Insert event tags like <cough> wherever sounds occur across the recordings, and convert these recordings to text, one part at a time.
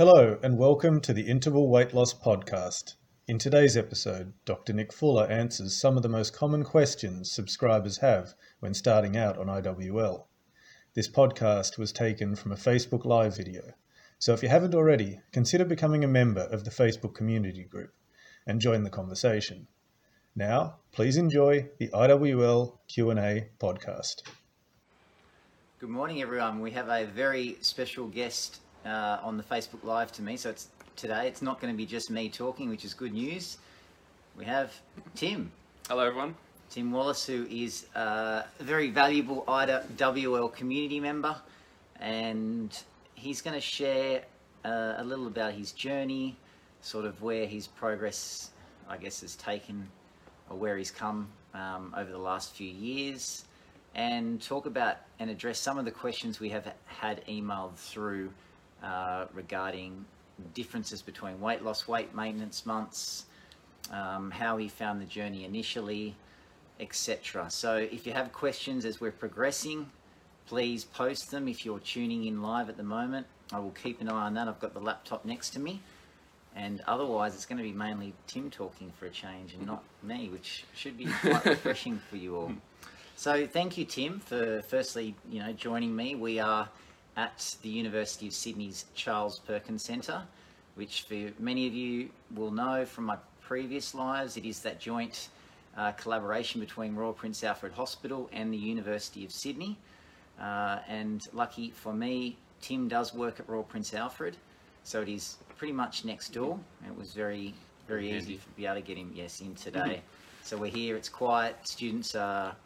Hello, and welcome to the Interval Weight Loss Podcast. In today's episode, Dr. Nick Fuller answers some of the most common questions subscribers have when starting out on IWL. This podcast was taken from a Facebook Live video, so if you haven't already, consider becoming a member of the Facebook community group and join the conversation. Now, please enjoy the IWL Q&A podcast. Good morning, everyone. We have a very special guest uh, on the Facebook Live to me. So it's today. It's not going to be just me talking, which is good news. We have Tim, Hello, everyone. Tim Wallace, who is uh, a very valuable IDA WL community member, and he's going to share uh, a little about his journey, sort of where his progress, I guess, has taken, or where he's come um, over the last few years, and talk about and address some of the questions we have had emailed through uh, regarding differences between weight loss, weight maintenance months, um, how he found the journey initially, etc. So if you have questions as we're progressing, please post them if you're tuning in live at the moment. I will keep an eye on that. I've got the laptop next to me. And otherwise, it's going to be mainly Tim talking for a change and not me, which should be quite <laughs> refreshing for you all. So thank you, Tim, for firstly, you know, joining me. We are at the University of Sydney's Charles Perkins Centre, which for many of you will know from my previous lives, it is that joint uh, collaboration between Royal Prince Alfred Hospital and the University of Sydney. Uh, and lucky for me, Tim does work at Royal Prince Alfred, so it is pretty much next door. It was very, very Very easy handy. to be able to get him, yes, in today. So we're here, it's quiet, students are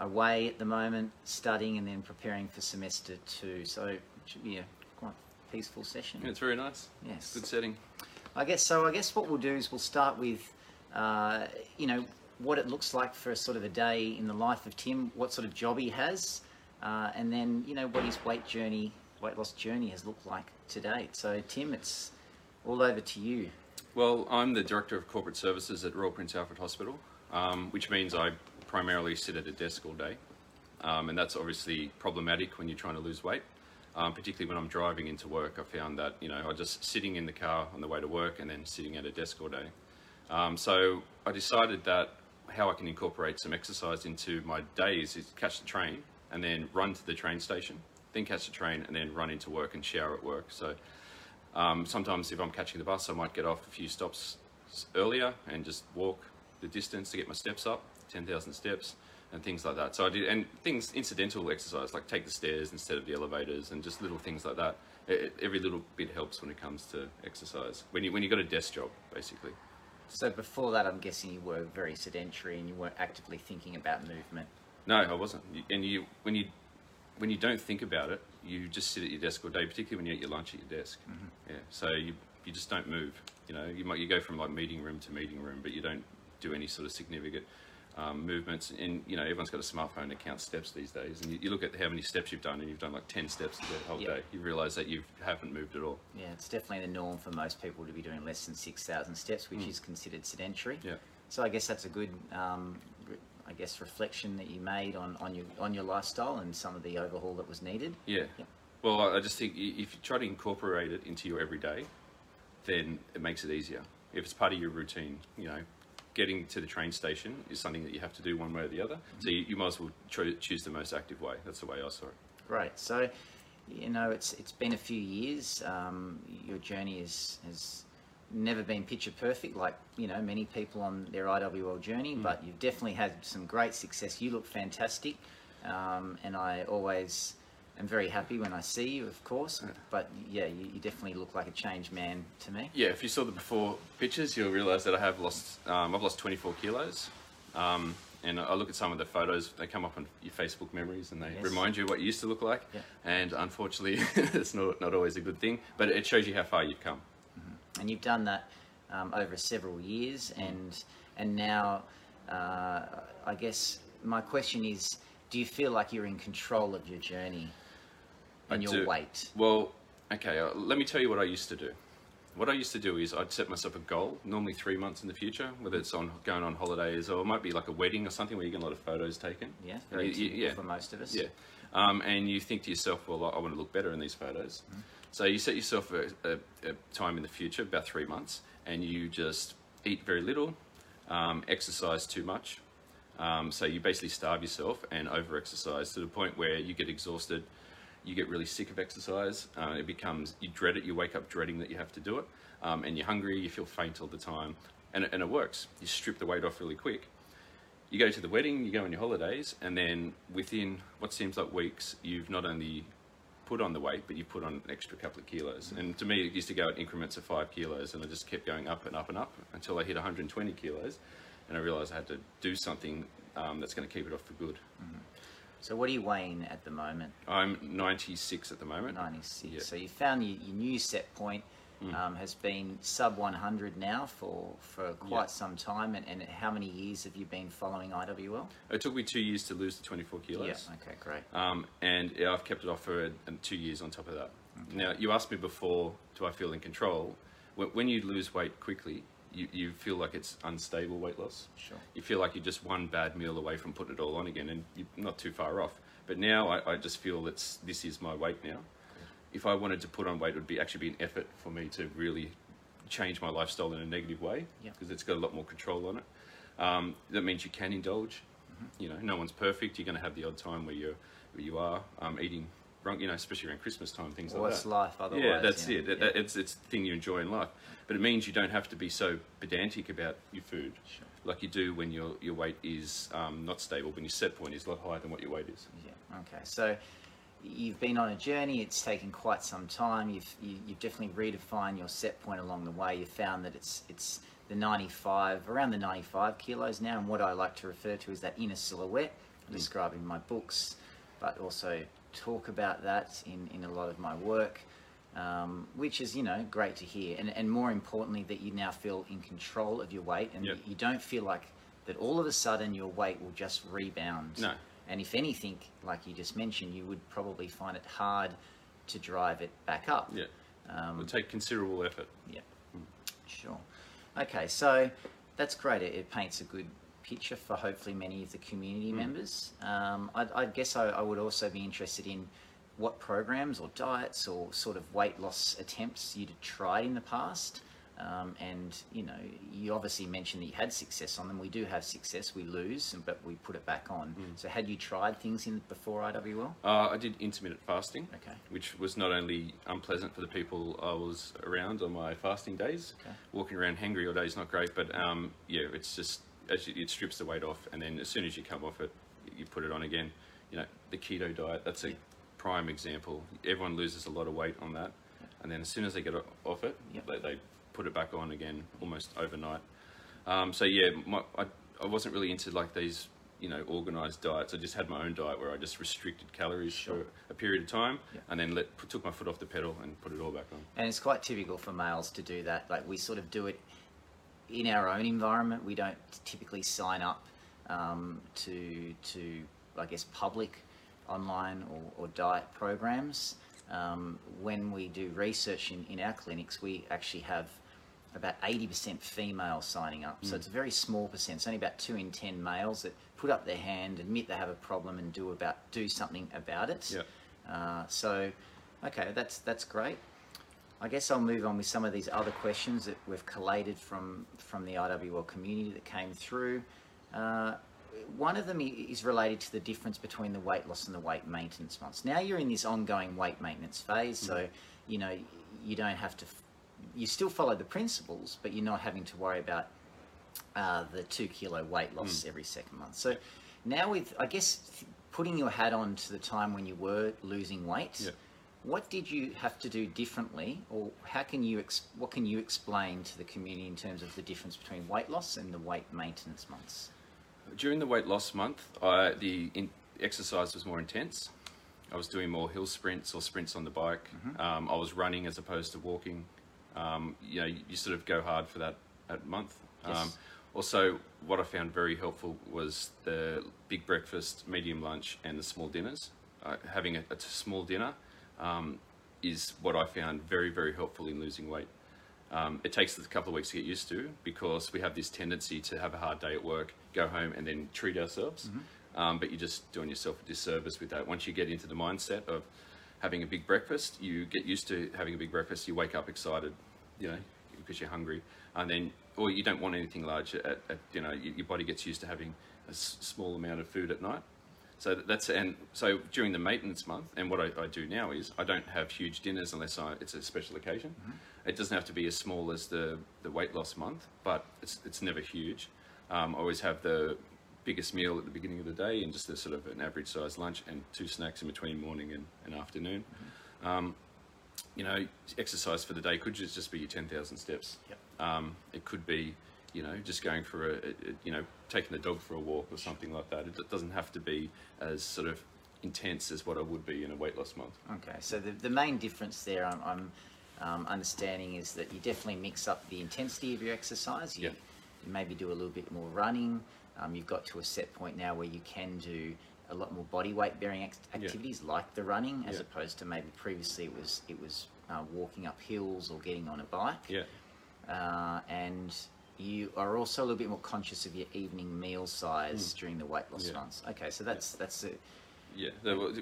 away at the moment, studying and then preparing for semester two. So it should be a quite peaceful session. Yeah, it's very nice. Yes. Good setting. I guess so. I guess what we'll do is we'll start with, uh, you know, what it looks like for a sort of a day in the life of Tim, what sort of job he has, uh, and then you know what his weight journey, weight loss journey has looked like to date. So Tim, it's all over to you. Well, I'm the Director of Corporate Services at Royal Prince Alfred Hospital, um, which means I primarily sit at a desk all day. Um, and that's obviously problematic when you're trying to lose weight, um, particularly when I'm driving into work. I found that, you know, I just sitting in the car on the way to work and then sitting at a desk all day. Um, so I decided that how I can incorporate some exercise into my days is catch the train and then run to the train station, then catch the train and then run into work and shower at work. So um, sometimes if I'm catching the bus, I might get off a few stops earlier and just walk the distance to get my steps up, 10,000 steps and things like that. So I did, and things, incidental exercise, like take the stairs instead of the elevators and just little things like that. It, every little bit helps when it comes to exercise. When you, when you got a desk job, basically. So before that, I'm guessing you were very sedentary and you weren't actively thinking about movement. No, I wasn't. And you, when you, when you don't think about it, you just sit at your desk all day, particularly when you eat your lunch at your desk. Mm-hmm. Yeah. So you, you just don't move. You know, you might you go from like meeting room to meeting room, but you don't do any sort of significant um, movements. And you know, everyone's got a smartphone that counts steps these days. And you, you look at how many steps you've done, and you've done like ten steps the whole Yeah. day. You realise that you haven't moved at all. Yeah, it's definitely the norm for most people to be doing less than 6,000 steps, which is considered sedentary. Yeah. So I guess that's a good, um, I guess, reflection that you made on, on your on your lifestyle and some of the overhaul that was needed. Yeah. Yeah. Well, I just think if you try to incorporate it into your everyday, then it makes it easier. If it's part of your routine, you know, getting to the train station is something that you have to do one way or the other. So you, you might as well try, choose the most active way. That's the way I saw it. Great. So, you know, it's it's been a few years. Um, your journey is has never been picture perfect, like you know many people on their IWL journey. But you've definitely had some great success. You look fantastic, um, and I always am very happy when I see you, of course. But yeah, you, you definitely look like a changed man to me. Yeah, if you saw the before pictures, you'll realise that I have lost. Um, I've lost 24 kilos. Um, and I look at some of the photos; they come up on your Facebook memories, and they Yes. remind you what you used to look like. Yeah. And unfortunately, <laughs> it's not not always a good thing. But it shows you how far you've come. and you've done that um, over several years, and and now uh, I guess my question is, do you feel like you're in control of your journey and I your do. weight? Well, okay, uh, let me tell you what I used to do. What I used to do is I'd set myself a goal, normally three months in the future, whether it's on going on holidays or it might be like a wedding or something where you get a lot of photos taken. Yeah, very you- you- yeah. for most of us. Yeah. Um, and you think to yourself, well, I want to look better in these photos. So you set yourself a, a, a time in the future, about three months, and you just eat very little, um, exercise too much. Um, so you basically starve yourself and over-exercise to the point where you get exhausted, you get really sick of exercise. Uh, it becomes you dread it. You wake up dreading that you have to do it, um, and you're hungry. You feel faint all the time, and it, and it works. You strip the weight off really quick. You go to the wedding, you go on your holidays, and then within what seems like weeks, you've not only put on the weight, but you've put on an extra couple of kilos. And to me, it used to go at increments of five kilos, and I just kept going up and up and up until I hit 120 kilos, and I realised I had to do something um, that's going to keep it off for good. So what are you weighing at the moment? I'm 96 at the moment. 96. Yeah. So you found your, your new set point um, has been sub 100 now for, for quite Yeah. some time. And, and how many years have you been following IWL? It took me two years to lose the 24 kilos. Yeah. Okay, great. Um, and yeah, I've kept it off for uh, two years on top of that. Now, you asked me before, do I feel in control? When you lose weight quickly, you, you feel like it's unstable weight loss. Sure. You feel like you're just one bad meal away from putting it all on again, and you're not too far off. But now I, I just feel it's this is my weight now. If I wanted to put on weight, it would be actually be an effort for me to really change my lifestyle in a negative way Yeah. because it's got a lot more control on it. Um, that means you can indulge. You know, no one's perfect. You're going to have the odd time where you're where you are um, eating You know, especially around Christmas time, things like that. What's life otherwise? Yeah, that's yeah. it. That- Yeah. that- it's it's the thing you enjoy in life. But it means you don't have to be so pedantic about your food, Sure. like you do when your your weight is um, not stable. When your set point is a lot higher than what your weight is. Yeah. Okay. So you've been on a journey. It's taken quite some time. You've you, you've definitely redefined your set point along the way. You found that it's it's the 95 around the 95 kilos now, and what I like to refer to as that inner silhouette. I describe in my books, but also talk about that in in a lot of my work. Um, which is, you know, great to hear, and, and more importantly, that you now feel in control of your weight, and Yep. you don't feel like that all of a sudden your weight will just rebound. No. And if anything, like you just mentioned, you would probably find it hard to drive it back up. Yeah, Um, it would take considerable effort. yeah. Sure. Okay, so that's great. It, it paints a good picture for hopefully many of the community members. Um, I, I guess I, I would also be interested in what programs or diets or sort of weight loss attempts you'd tried in the past. Um, and you know, you obviously mentioned that you had success on them. We do have success. We lose, but we put it back on. So, had you tried things in before IWL? Uh, I did intermittent fasting, Okay. which was not only unpleasant for the people I was around on my fasting days. Okay. Walking around hangry all day is not great, but um, yeah, it's just as you, it strips the weight off, and then as soon as you come off it, you put it on again. You know, the keto diet. That's a prime example. Everyone loses a lot of weight on that, and then as soon as they get off it, Yep. they, they put it back on again almost overnight. Um, so yeah, my, I, I wasn't really into like these, you know, organized diets. I just had my own diet where I just restricted calories Sure. for a period of time, Yeah. and then let took my foot off the pedal and put it all back on. And it's quite typical for males to do that. Like we sort of do it in our own environment. We don't typically sign up um, to to I guess public online or, or diet programs. Um, when we do research in, in our clinics, we actually have about 80% females signing up. So it's a very small percent. It's only about two in 10 males that put up their hand, admit they have a problem, and do about do something about it. Yeah. Uh, so, okay, that's that's great. I guess I'll move on with some of these other questions that we've collated from from the IWL community that came through. Uh, one of them is related to the difference between the weight loss and the weight maintenance months. Now you're in this ongoing weight maintenance phase, so you know you don't have to. f- You still follow the principles, but you're not having to worry about uh, the two kilo weight loss every second month. So now with, I guess, putting your hat on to the time when you were losing weight, Yeah. What did you have to do differently, or how can you, ex- what can you explain to the community in terms of the difference between weight loss and the weight maintenance months? During the weight loss month, I, the in, exercise was more intense. I was doing more hill sprints or sprints on the bike. Mm-hmm. Um, I was running as opposed to walking. Um, you know, you, you sort of go hard for that, that month. Um, also, what I found very helpful was the big breakfast, medium lunch, and the small dinners. Uh, having a, a small dinner um, is what I found very, very helpful in losing weight. Um, it takes a couple of weeks to get used to because we have this tendency to have a hard day at work, go home, and then treat ourselves. Um, but you're just doing yourself a disservice with that. Once you get into the mindset of having a big breakfast, you get used to having a big breakfast. You wake up excited, you know, because you're hungry, and then or you don't want anything large. At, at you know, your body gets used to having a s- small amount of food at night. So that's and so during the maintenance month, and what I, I do now is I don't have huge dinners unless I, it's a special occasion. It doesn't have to be as small as the, the weight loss month, but it's it's never huge. Um, I always have the biggest meal at the beginning of the day and just a sort of an average sized lunch and two snacks in between morning and, and afternoon. Um, you know, exercise for the day could just just be your ten thousand steps. Yep. Um, it could be, you know, just going for a, a, you know, taking the dog for a walk or something like that. It doesn't have to be as sort of intense as what I would be in a weight loss month. Okay, so the, the main difference there I'm, I'm um, understanding is that you definitely mix up the intensity of your exercise. You, Yeah. you maybe do a little bit more running. Um, you've got to a set point now where you can do a lot more body weight bearing act- Yeah. activities like the running, as Yeah. opposed to maybe previously it was it was uh, walking up hills or getting on a bike. Yeah, Uh, and you are also a little bit more conscious of your evening meal size hmm. during the weight loss. Yeah. months. Okay, so that's that's a, yeah.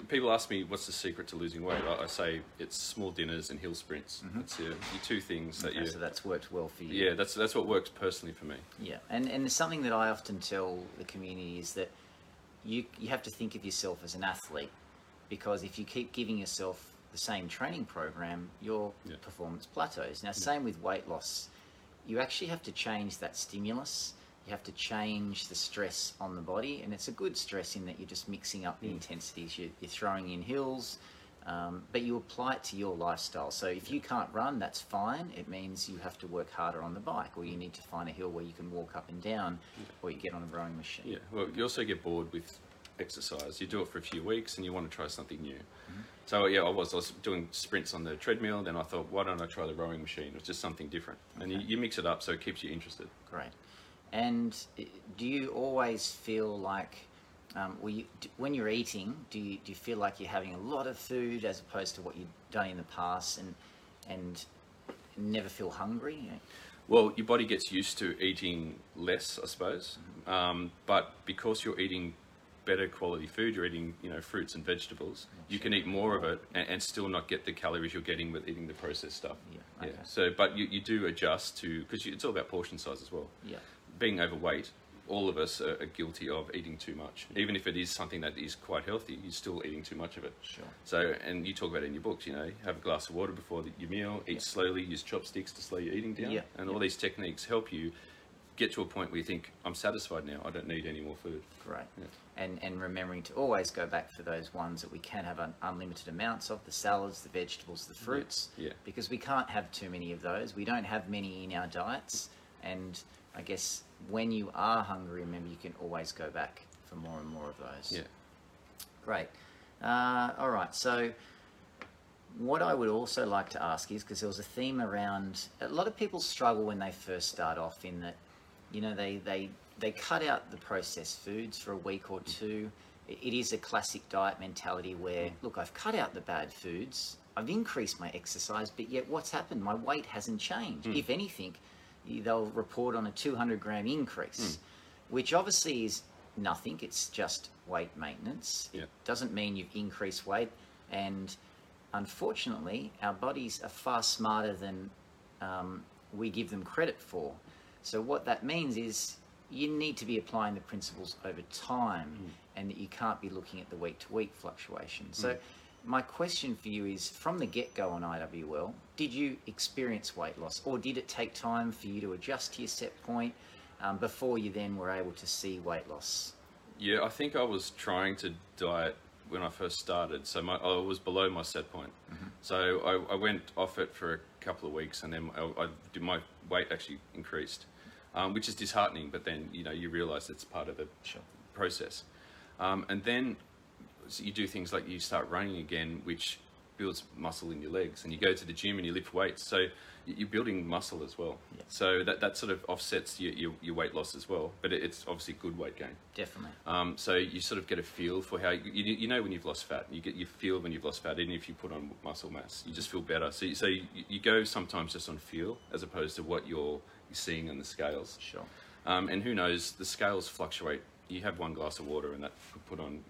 People ask me what's the secret to losing weight. I, I say it's small dinners and hill sprints. Mm-hmm. That's your, your two things that okay, you. so that's worked well for you. Yeah, that's that's what works personally for me. Yeah, and and something that I often tell the community is that you you have to think of yourself as an athlete because if you keep giving yourself the same training program, your Yeah. performance plateaus. Now, same with weight loss. You actually have to change that stimulus. You have to change the stress on the body, and it's a good stress in that you're just mixing up Mm. the intensities. You're, you're throwing in hills, um, but you apply it to your lifestyle. So if you can't run, that's fine. It means you have to work harder on the bike, or you need to find a hill where you can walk up and down, or you get on a rowing machine. Yeah, well, you also get bored with exercise. You do it for a few weeks and you want to try something new. So yeah, I was, I was doing sprints on the treadmill. Then I thought, why don't I try the rowing machine? It was just something different, and you, you mix it up so it keeps you interested. Great. And do you always feel like, um, you, d- when you're eating, do you, do you feel like you're having a lot of food as opposed to what you've done in the past and, and never feel hungry? Well, your body gets used to eating less, I suppose. Um, but because you're eating better quality food, you're eating, you know, fruits and vegetables, you can eat more of it and, and still not get the calories you're getting with eating the processed stuff. Yeah, okay. So, but you, you do adjust to, because it's all about portion size as well. Yeah. Being overweight, all of us are, are guilty of eating too much. Even if it is something that is quite healthy, you're still eating too much of it. Sure. So, and you talk about it in your books, you know, have a glass of water before the, your meal, eat Yeah. slowly, use chopsticks to slow your eating down. Yeah, And yeah. all these techniques help you get to a point where you think, I'm satisfied now, I don't need any more food. Great. Yeah. And, and remembering to always go back for those ones that we can have un- unlimited amounts of the salads, the vegetables, the fruits. yeah. Because we can't have too many of those. We don't have many in our diets. And I guess when you are hungry, remember you can always go back for more and more of those. Yeah. Great. Uh, all right. So, what I would also like to ask is because there was a theme around a lot of people struggle when they first start off in that, you know, they they they cut out the processed foods for a week or two. It- is a classic diet mentality where, mm. look, I've cut out the bad foods, I've increased my exercise, but yet what's happened? My weight hasn't changed. Mm. If anything, they'll report on a 200 gram increase, mm. which obviously is nothing. It's just weight maintenance. Yeah. It doesn't mean you've increased weight. And unfortunately, our bodies are far smarter than um, we give them credit for. So what that means is you need to be applying the principles over time, mm. and that you can't be looking at the week to week fluctuation. So. Mm. My question for you is from the get go on IWL, did you experience weight loss or did it take time for you to adjust to your set point um, before you then were able to see weight loss? Yeah, I think I was trying to diet when I first started, so my, I was below my set point. Mm-hmm. So I, I went off it for a couple of weeks, and then I, I did, my weight actually increased, um, which is disheartening. But then you know you realise it's part of the Sure. process, um, and then you do things like you start running again, which builds muscle in your legs, and you go to the gym and you lift weights, so you're building muscle as well. Yeah. So that, that sort of offsets your, your, your weight loss as well, but it's obviously good weight gain. Definitely. Um, so you sort of get a feel for how you, you, know when you've lost fat. You get you feel when you've lost fat, even if you put on muscle mass, you just feel better. So you, so you, you go sometimes just on feel as opposed to what you're seeing on the scales. Sure. Um, and who knows, the scales fluctuate you have one glass of water and that could put on,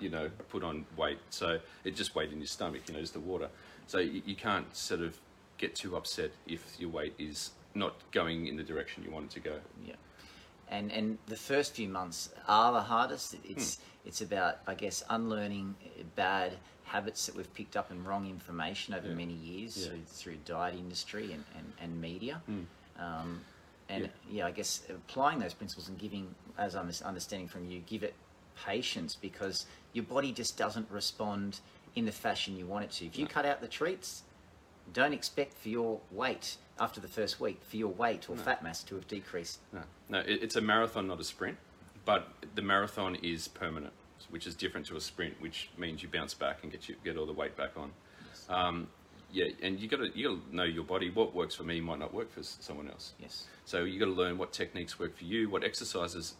you know, put on weight. So it just weight in your stomach, you know, just the water. So you, you can't sort of get too upset if your weight is not going in the direction you want it to go. Yeah, and and the first few months are the hardest. It's it's about I guess unlearning bad habits that we've picked up and wrong information over Yeah. many years Yeah. through, through diet industry and, and, and media. Um, and Yeah. yeah. I guess applying those principles and giving, as I'm understanding from you, give it patience because your body just doesn't respond in the fashion you want it to. If you No. cut out the treats, don't expect for your weight after the first week for your weight or fat mass to have decreased. No, no, it's a marathon, not a sprint. But the marathon is permanent, which is different to a sprint, which means you bounce back and get you get all the weight back on. Um, yeah, and you got to you got to know your body. What works for me might not work for someone else. Yes. So you got to learn what techniques work for you, what exercises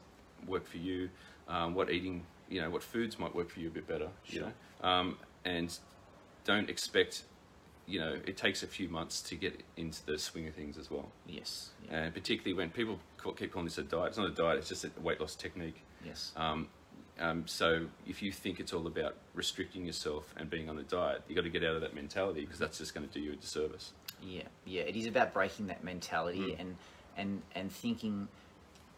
work for you, um, what eating, you know, what foods might work for you a bit better. You know, um, and don't expect, you know, it takes a few months to get into the swing of things as well. Yes. Yeah. And particularly when people keep calling this a diet, it's not a diet; it's just a weight loss technique. yes. Um, um, so if you think it's all about restricting yourself and being on a diet, you've got to get out of that mentality because that's just going to do you a disservice. Yeah, yeah. It is about breaking that mentality Mm. and and and thinking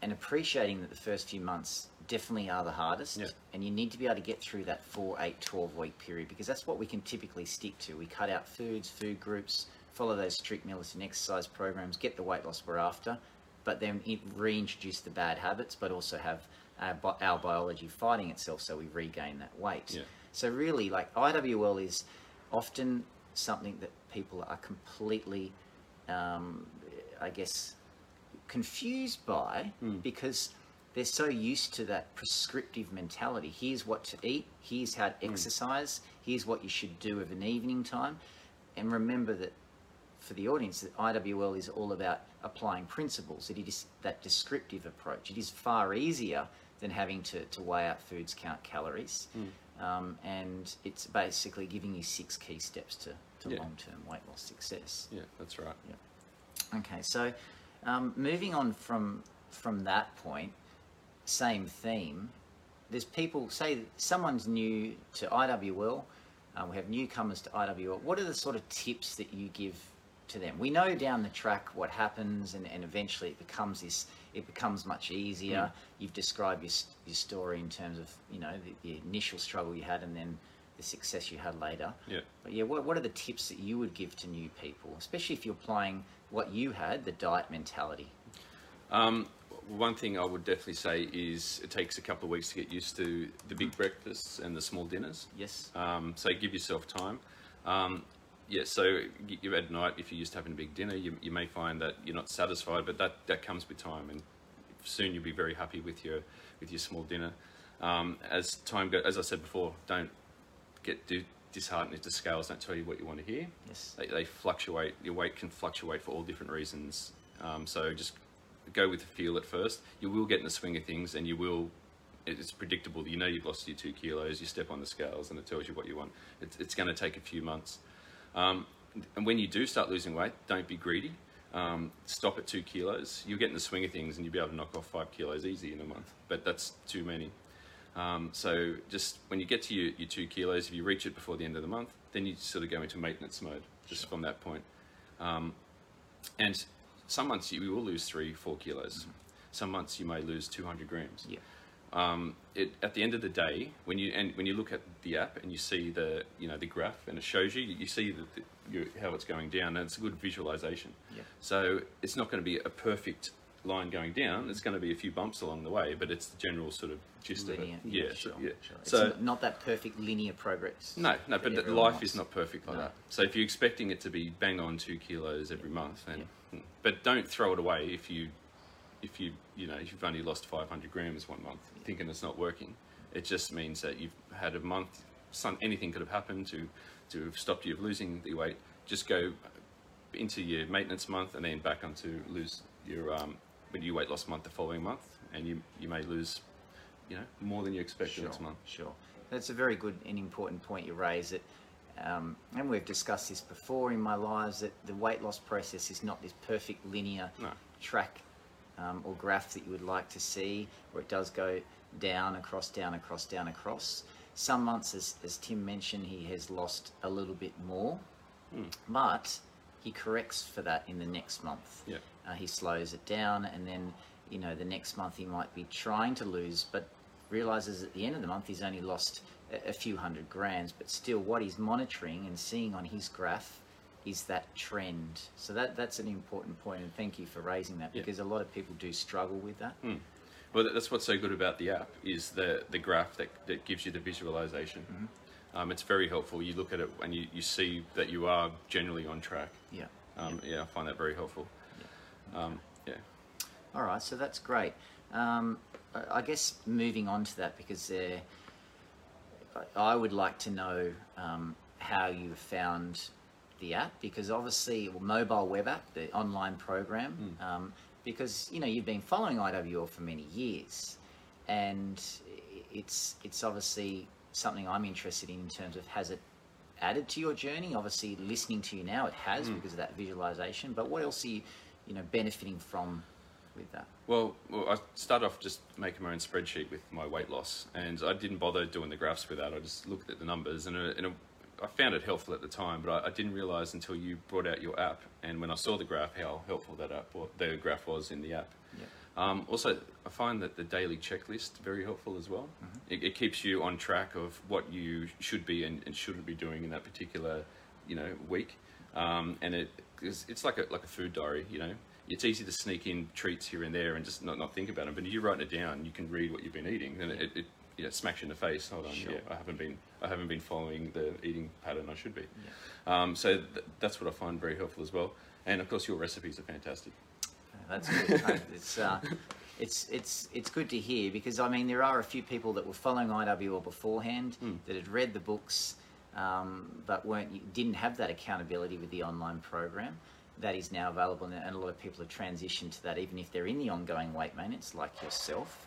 and appreciating that the first few months definitely are the hardest. Yeah. And you need to be able to get through that 4, 8, 12 week period because that's what we can typically stick to. We cut out foods, food groups, follow those strict militant exercise programs, get the weight loss we're after, but then reintroduce the bad habits, but also have our, our biology fighting itself so we regain that weight. Yeah. So really, like IWL is often something that people are completely, um, I guess, confused by because they're so used to that prescriptive mentality. Here's what to eat. Here's how to exercise. Here's what you should do of an evening time. And remember that for the audience, that IWL is all about applying principles. It is that descriptive approach. It is far easier than having to, to weigh out foods, count calories. Um, and it's basically giving you six key steps to, to Yeah. long-term weight loss success. Yeah, that's right. Yeah. Okay, so um, moving on from from that point, same theme. There's people say someone's new to IWL. Uh, we have newcomers to IWL. What are the sort of tips that you give to them? We know down the track what happens, and, and eventually it becomes this. It becomes much easier. You've described your, your story in terms of you know the, the initial struggle you had, and then the success you had later. Yeah. But yeah, what, what are the tips that you would give to new people, especially if you're applying what you had, the diet mentality? Um, one thing I would definitely say is it takes a couple of weeks to get used to the big breakfasts and the small dinners. Yes. Um, so give yourself time. Um, yeah, so you at night, if you're used to having a big dinner, you, you may find that you're not satisfied, but that, that comes with time, and soon you'll be very happy with your with your small dinner. Um, as time goes, as I said before, don't get do, disheartened if the scales don't tell you what you want to hear. Yes. They, they fluctuate. Your weight can fluctuate for all different reasons. Um, so just go with the feel at first. You will get in the swing of things, and you will. It's predictable. You know you've lost your two kilos. You step on the scales, and it tells you what you want. It's, it's going to take a few months. Um, and when you do start losing weight, don't be greedy. Um, stop at two kilos. You'll get in the swing of things, and you'll be able to knock off five kilos easy in a month. But that's too many. Um, so just when you get to your, your two kilos, if you reach it before the end of the month, then you sort of go into maintenance mode just from that point. Um, and some months you will lose three, four kilos. Some months you may lose 200 grams. Yeah. Um, it, at the end of the day, when you and when you look at the app and you see the you know the graph and it shows you, you see that the, you, how it's going down, and it's a good visualization. Yeah. So it's not going to be a perfect line going down. It's going to be a few bumps along the way, but it's the general sort of gist Linear. of it. Yeah, sure, so, yeah. sure. It's So not- that perfect linear progress. no, no, but life wants. is not perfect like No. that. So if you're expecting it to be bang on two kilos every month, then but don't throw it away if you if you you know if you've only lost 500 grams one month, thinking it's not working. It just means that you've had a month. Some anything could have happened to to have stopped you of losing the weight. Just go into your maintenance month and then back onto lose your um, when you weight loss month the following month, and you you may lose you know more than you expected Sure, next month. sure. That's a very good and important point you raise. That, um, and we've discussed this before in my lives that the weight loss process is not this perfect linear No. track um, or graph that you would like to see, where it does go down, across, down, across, down, across. Some months, as, as Tim mentioned, he has lost a little bit more, but he corrects for that in the next month. Yeah. Uh, he slows it down, and then you know the next month he might be trying to lose, but realizes at the end of the month he's only lost a, a few hundred grams. But still, what he's monitoring and seeing on his graph is that trend. So that that's an important point, and thank you for raising that Yeah. because a lot of people do struggle with that. Well, that's what's so good about the app is the the graph that, that gives you the visualization. Um, it's very helpful. You look at it and you, you see that you are generally on track. Yeah. Um, yeah. I find that very helpful. Um, yeah. All right, so that's great. Um, I- guess moving on to that because there, I- I would like to know um, how you found the app because obviously mobile web app, the online program, hmm. um, because you know you've been following IWL for many years, and it's it's obviously something I'm interested in in terms of has it added to your journey? Obviously, listening to you now, it has hmm. because of that visualization. But what else are you, you know, benefiting from with that? Well, well, I started off just making my own spreadsheet with my weight loss, and I didn't bother doing the graphs with that. I just looked at the numbers, and, it, and it, I found it helpful at the time, but I, I didn't realize until you brought out your app, and when I saw the graph, how helpful that app, the graph was in the app. Um, also, I find that the daily checklist very helpful as well. It, it keeps you on track of what you should be and, and shouldn't be doing in that particular, you know, week. Um, and it it's, it's like a like a food diary. You know, it's easy to sneak in treats here and there and just not, not think about them. But if you're writing it down, you can read what you've been eating, and it, it you know, smacks you in the face. Hold on, Sure. yeah, I haven't been I haven't been following the eating pattern I should be. Um, so th- that's what I find very helpful as well. And of course, your recipes are fantastic. That's good. It's, uh, <laughs> it's it's it's good to hear because I mean there are a few people that were following IWL beforehand that had read the books, um, but weren't didn't have that accountability with the online program. That is now available, and and a lot of people have transitioned to that, even if they're in the ongoing weight maintenance, like yourself.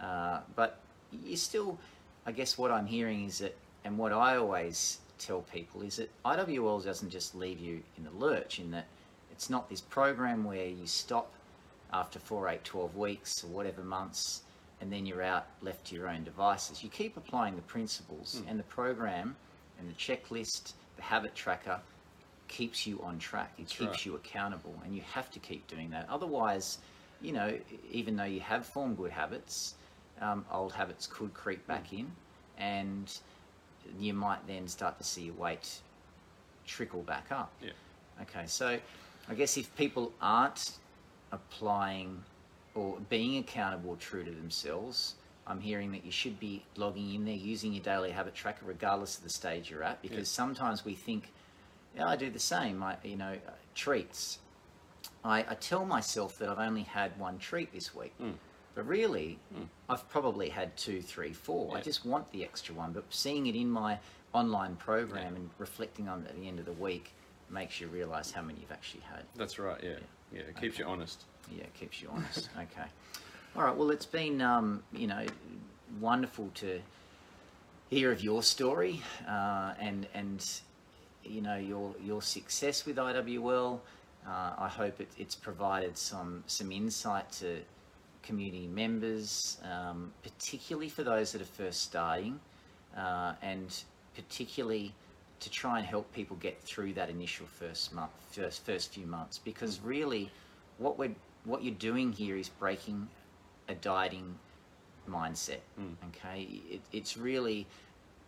Uh, but you still, I guess what I'm hearing is that, and what I always tell people is that IWL doesn't just leave you in the lurch, in that it's not this program where you stop after 4, 8, 12 weeks or whatever months and then you're out left to your own devices. You keep applying the principles and the program and the checklist, the habit tracker keeps you on track. It keeps right. you accountable and you have to keep doing that. Otherwise, you know, even though you have formed good habits, um, old habits could creep back in and you might then start to see your weight trickle back up. Yeah. Okay, so I guess if people aren't applying or being accountable true to themselves, I'm hearing that you should be logging in there using your daily habit tracker regardless of the stage you're at because Yeah. sometimes we think, yeah, I do the same. I, you know, uh, treats. I, I tell myself that I've only had one treat this week. But really, I've probably had two, three, four. I just want the extra one. But seeing it in my online program and reflecting on it at the end of the week makes you realize how many you've actually had. That's right. Yeah. Yeah. It keeps you honest. Yeah, it keeps you honest. <laughs> okay. All right. Well, it's been, um, you know, wonderful to hear of your story uh, and and you know your your success with IWL. Uh, I hope it, it's provided some some insight to community members, um, particularly for those that are first starting, uh, and particularly to try and help people get through that initial first month, first first few months, because really, what we're what you're doing here is breaking a dieting mindset. Okay, it, it's really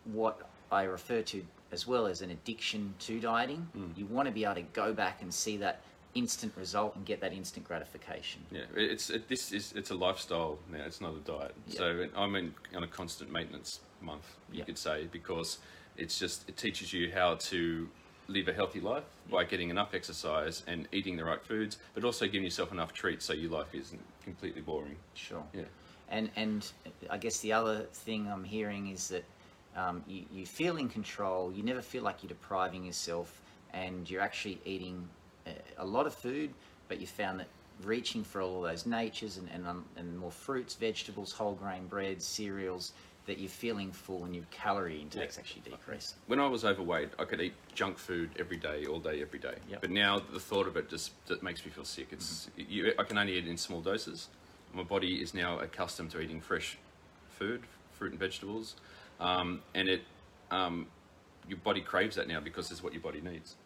what I refer to as well as an addiction to dieting. You want to be able to go back and see that instant result and get that instant gratification. Yeah, it's it, this is it's a lifestyle now. It's not a diet. Yeah. So I'm in on a constant maintenance month, you Yeah. could say, because it's just it teaches you how to live a healthy life by getting enough exercise and eating the right foods, but also giving yourself enough treats so your life isn't completely boring. Sure. Yeah. And and I guess the other thing I'm hearing is that um, you, you feel in control. You never feel like you're depriving yourself, and you're actually eating a, lot of food. But you found that reaching for all those natures and and, um, and more fruits, vegetables, whole grain breads, cereals, that you're feeling full and your calorie intake's actually decreasing. When I was overweight, I could eat junk food every day, all day, every day. Yep. But now the thought of it just that makes me feel sick. It's you, I can only eat in small doses. My body is now accustomed to eating fresh food, fruit and vegetables, um, and it um, your body craves that now because it's what your body needs.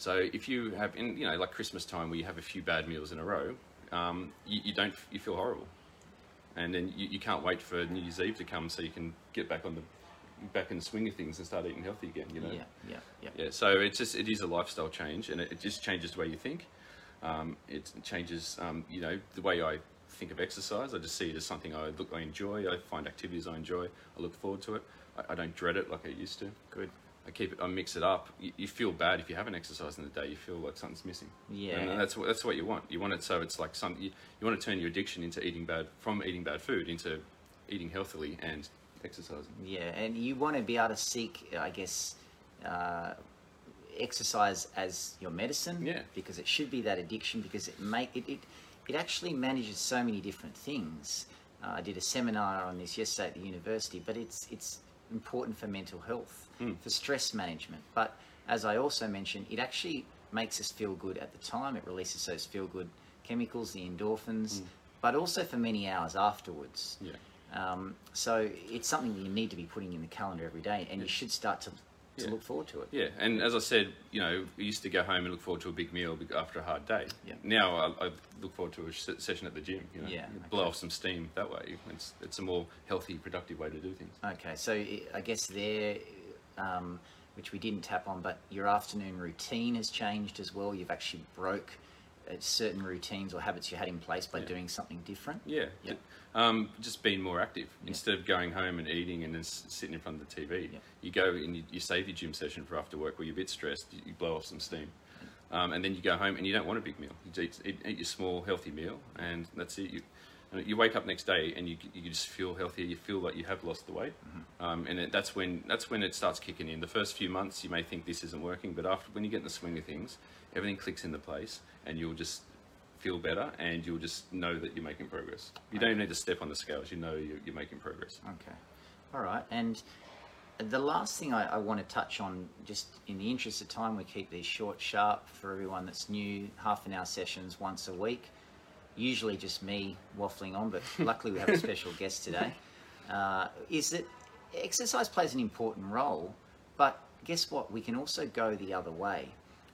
So if you have, in you know, like Christmas time where you have a few bad meals in a row, um, you, you don't, you feel horrible, and then you, you can't wait for New Year's Eve to come so you can get back on the back in the swing of things and start eating healthy again. You know. Yeah, yeah, yeah. Yeah, so it's just it is a lifestyle change, and it, it just changes the way you think. Um, it changes, um, you know, the way I think of exercise. I just see it as something I look, I enjoy. I find activities I enjoy. I look forward to it. I, I don't dread it like I used to. Good. I keep it. I mix it up. You, you feel bad if you haven't exercised in the day. You feel like something's missing. Yeah. and that's what that's what you want. You want it so it's like some. You, you want to turn your addiction into eating bad from eating bad food into eating healthily and exercising. Yeah, and you want to be able to seek, I guess, uh, exercise as your medicine. Yeah. Because it should be that addiction because it make it it, it actually manages so many different things. Uh, I did a seminar on this yesterday at the university, but it's it's important for mental health, for stress management. But as I also mentioned, it actually makes us feel good at the time. It releases those feel good chemicals, the endorphins, but also for many hours afterwards. Yeah. Um, so it's something that you need to be putting in the calendar every day, and you should start to, to Yeah. look forward to it. Yeah, and as I said, you know, we used to go home and look forward to a big meal after a hard day. Yeah. Now I, I look forward to a session at the gym. You know, Yeah, blow okay. off some steam that way. It's it's a more healthy, productive way to do things. Okay, so I- guess there, um, which we didn't tap on, but your afternoon routine has changed as well. You've actually broke certain routines or habits you had in place by Yeah. doing something different. Yeah, Yeah. Um, just being more active instead of going home and eating and then sitting in front of the TV. Yeah. You go and you, you save your gym session for after work where you're a bit stressed. You, you blow off some steam, um, and then you go home and you don't want a big meal. You just eat, eat your small healthy meal, and that's it. You and you wake up next day and you you just feel healthier. You feel like you have lost the weight, um, and it, that's when that's when it starts kicking in. The first few months you may think this isn't working, but after when you get in the swing of things, everything clicks into place, and you'll just feel better and you'll just know that you're making progress. You don't need to step on the scales, you know you're, you're making progress. Okay. All right. And the last thing I, I want to touch on, just in the interest of time, we keep these short, sharp for everyone that's new, half an hour sessions once a week. Usually just me waffling on, but luckily we have a <laughs> special guest today. Uh, is that exercise plays an important role, but guess what? We can also go the other way.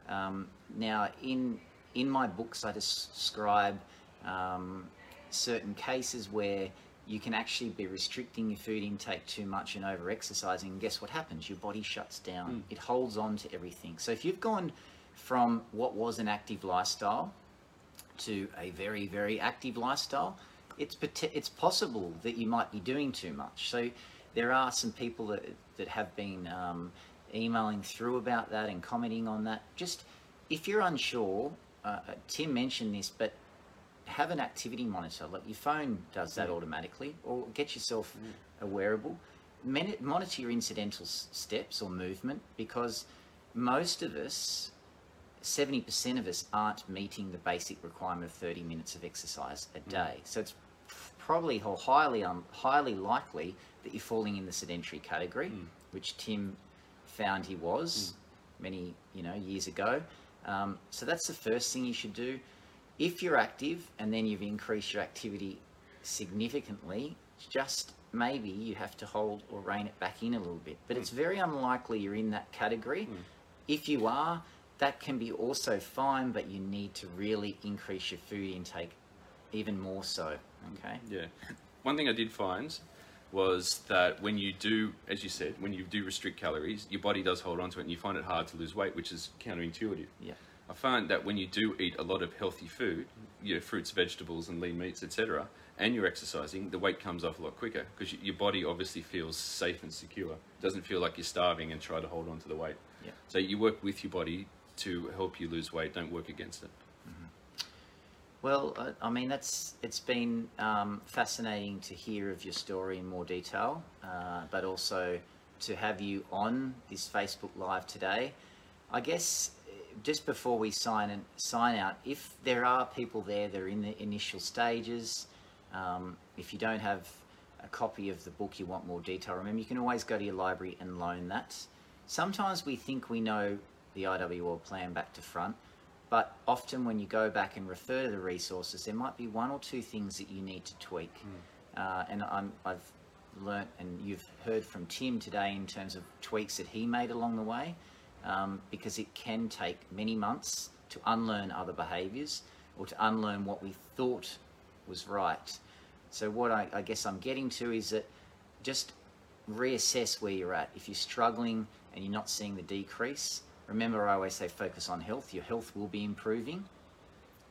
Um, now, in in my books, I describe um, certain cases where you can actually be restricting your food intake too much and over exercising. And guess what happens? Your body shuts down. It holds on to everything. So if you've gone from what was an active lifestyle to a very very active lifestyle, it's it's possible that you might be doing too much. So there are some people that that have been um, emailing through about that and commenting on that. Just if you're unsure, uh, uh, Tim mentioned this, but have an activity monitor. Like your phone does that automatically, or get yourself a wearable. Monitor your incidental steps or movement because most of us 70% of us aren't meeting the basic requirement of 30 minutes of exercise a mm. day. So it's probably highly um, highly likely that you're falling in the sedentary category, mm. which Tim found he was mm. many you know years ago. Um, so that's the first thing you should do. If you're active and then you've increased your activity significantly, just maybe you have to hold or rein it back in a little bit. But it's very unlikely you're in that category. If you are, that can be also fine, but you need to really increase your food intake even more so. Okay. Yeah. One thing I did find was that when you do, as you said, when you do restrict calories, your body does hold on to it and you find it hard to lose weight, which is counterintuitive. Yeah. I find that when you do eat a lot of healthy food, you know, fruits, vegetables, and lean meats, etc., and you're exercising, the weight comes off a lot quicker because your body obviously feels safe and secure. It doesn't feel like you're starving and try to hold on to the weight. Yeah. So you work with your body to help you lose weight. Don't work against it. Well, uh, I mean, that's it's been um, fascinating to hear of your story in more detail, uh, but also to have you on this Facebook Live today. I guess uh, just before we sign and sign out, if there are people there that are in the initial stages, um, if you don't have a copy of the book, you want more detail. Remember, you can always go to your library and loan that. Sometimes we think we know the IWL plan back to front, but often when you go back and refer to the resources, there might be one or two things that you need to tweak. Uh, and I'm, I've learnt and you've heard from Tim today in terms of tweaks that he made along the way, um, because it can take many months to unlearn other behaviours or to unlearn what we thought was right. So what I, I guess I'm getting to is that just reassess where you're at. If you're struggling and you're not seeing the decrease, remember I always say focus on health. Your health will be improving.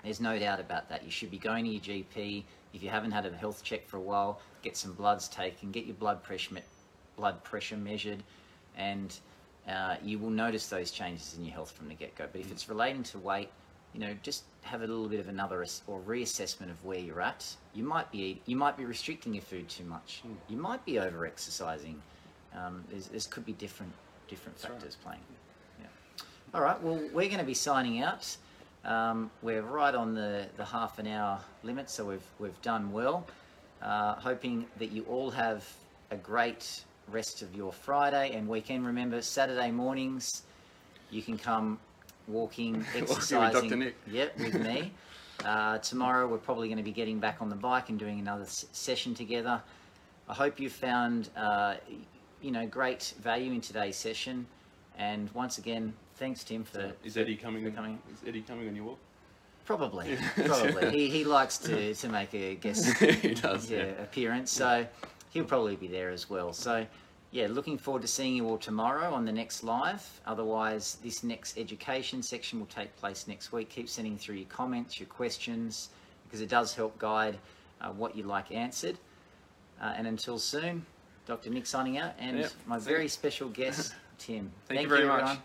There's no doubt about that. You should be going to your GP. If you haven't had a health check for a while, get some bloods taken, get your blood pressure blood pressure measured, and uh, you will notice those changes in your health from the get-go. But if it's relating to weight, you know, just have a little bit of another or reassessment of where you're at. You might be you might be restricting your food too much. Mm. You might be over exercising. Um, could be different different That's right. factors playing. All right. Well, we're going to be signing out. Um, we're right on the, the half an hour limit, so we've we've done well. Uh, hoping that you all have a great rest of your Friday and weekend. Remember, Saturday mornings, you can come walking, <laughs> exercising. Dr. Nick. Yep, with me. Uh, tomorrow, we're probably going to be getting back on the bike and doing another s- session together. I hope you found, uh, you know, great value in today's session. And once again, thanks, Tim, for Is Eddie coming? coming. Is Eddie coming on your walk? Probably, <laughs> probably. he, he likes to, <laughs> to make a guest <laughs> he does. yeah, Yeah. appearance, so he'll probably be there as well. So, yeah, looking forward to seeing you all tomorrow on the next live. Otherwise, this next education section will take place next week. Keep sending through your comments, your questions, because it does help guide uh, what you like answered. Uh, and until soon, Dr. Nick signing out, and Yep, my very special guest, Tim. Thank you very much. everyone.